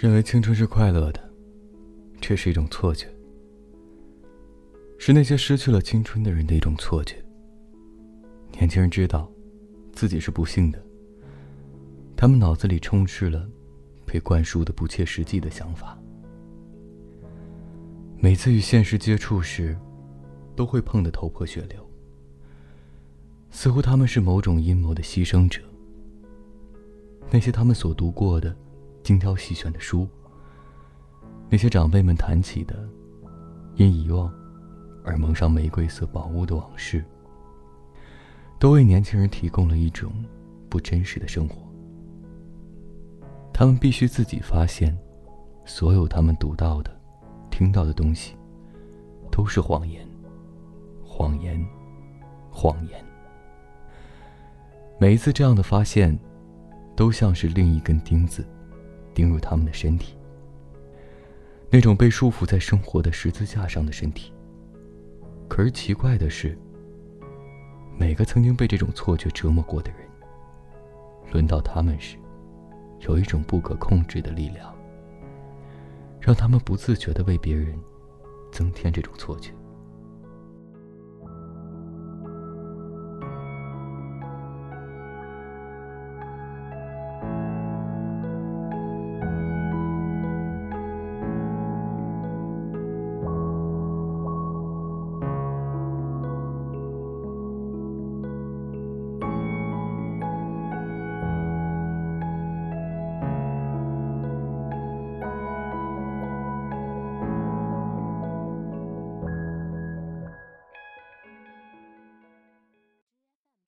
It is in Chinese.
认为青春是快乐的，这是一种错觉，是那些失去了青春的人的一种错觉。年轻人知道，自己是不幸的，他们脑子里充斥了被灌输的不切实际的想法。每次与现实接触时，都会碰得头破血流，似乎他们是某种阴谋的牺牲者。那些他们所读过的。精挑细选的书，那些长辈们谈起的因遗忘而蒙上玫瑰色宝物的往事，都为年轻人提供了一种不真实的生活。他们必须自己发现，所有他们读到的、听到的东西，都是谎言，谎言，谎言。每一次这样的发现，都像是另一根钉子。钉入他们的身体，那种被束缚在生活的十字架上的身体。可是奇怪的是，每个曾经被这种错觉折磨过的人，轮到他们时，有一种不可控制的力量，让他们不自觉的为别人增添这种错觉。